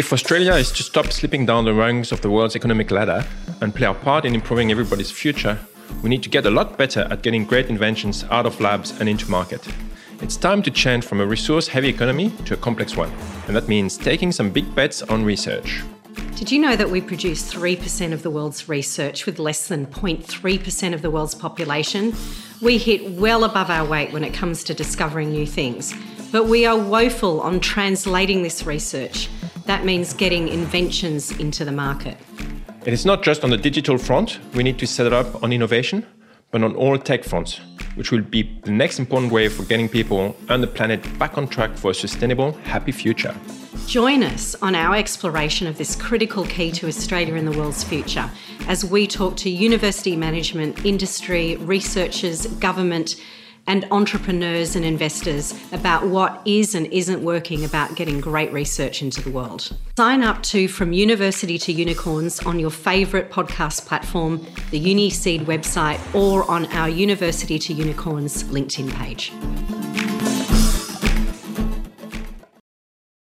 If Australia is to stop slipping down the rungs of the world's economic ladder and play our part in improving everybody's future, we need to get a lot better at getting great inventions out of labs and into market. It's time to change from a resource heavy economy to a complex one, and that means taking some big bets on research. Did you know that we produce 3% of the world's research with less than 0.3% of the world's population? We hit well above our weight when it comes to discovering new things, but we are woeful on translating this research. That means getting inventions into the market. It is not just on the digital front, we need to set it up on innovation, but on all tech fronts, which will be the next important way for getting people and the planet back on track for a sustainable, happy future. Join us on our exploration of this critical key to Australia and the world's future as we talk to university management, industry, researchers, government, and entrepreneurs and investors about what is and isn't working about getting great research into the world. Sign up to From University to Unicorns on your favourite podcast platform, the UniSeed website, or on our University to Unicorns LinkedIn page.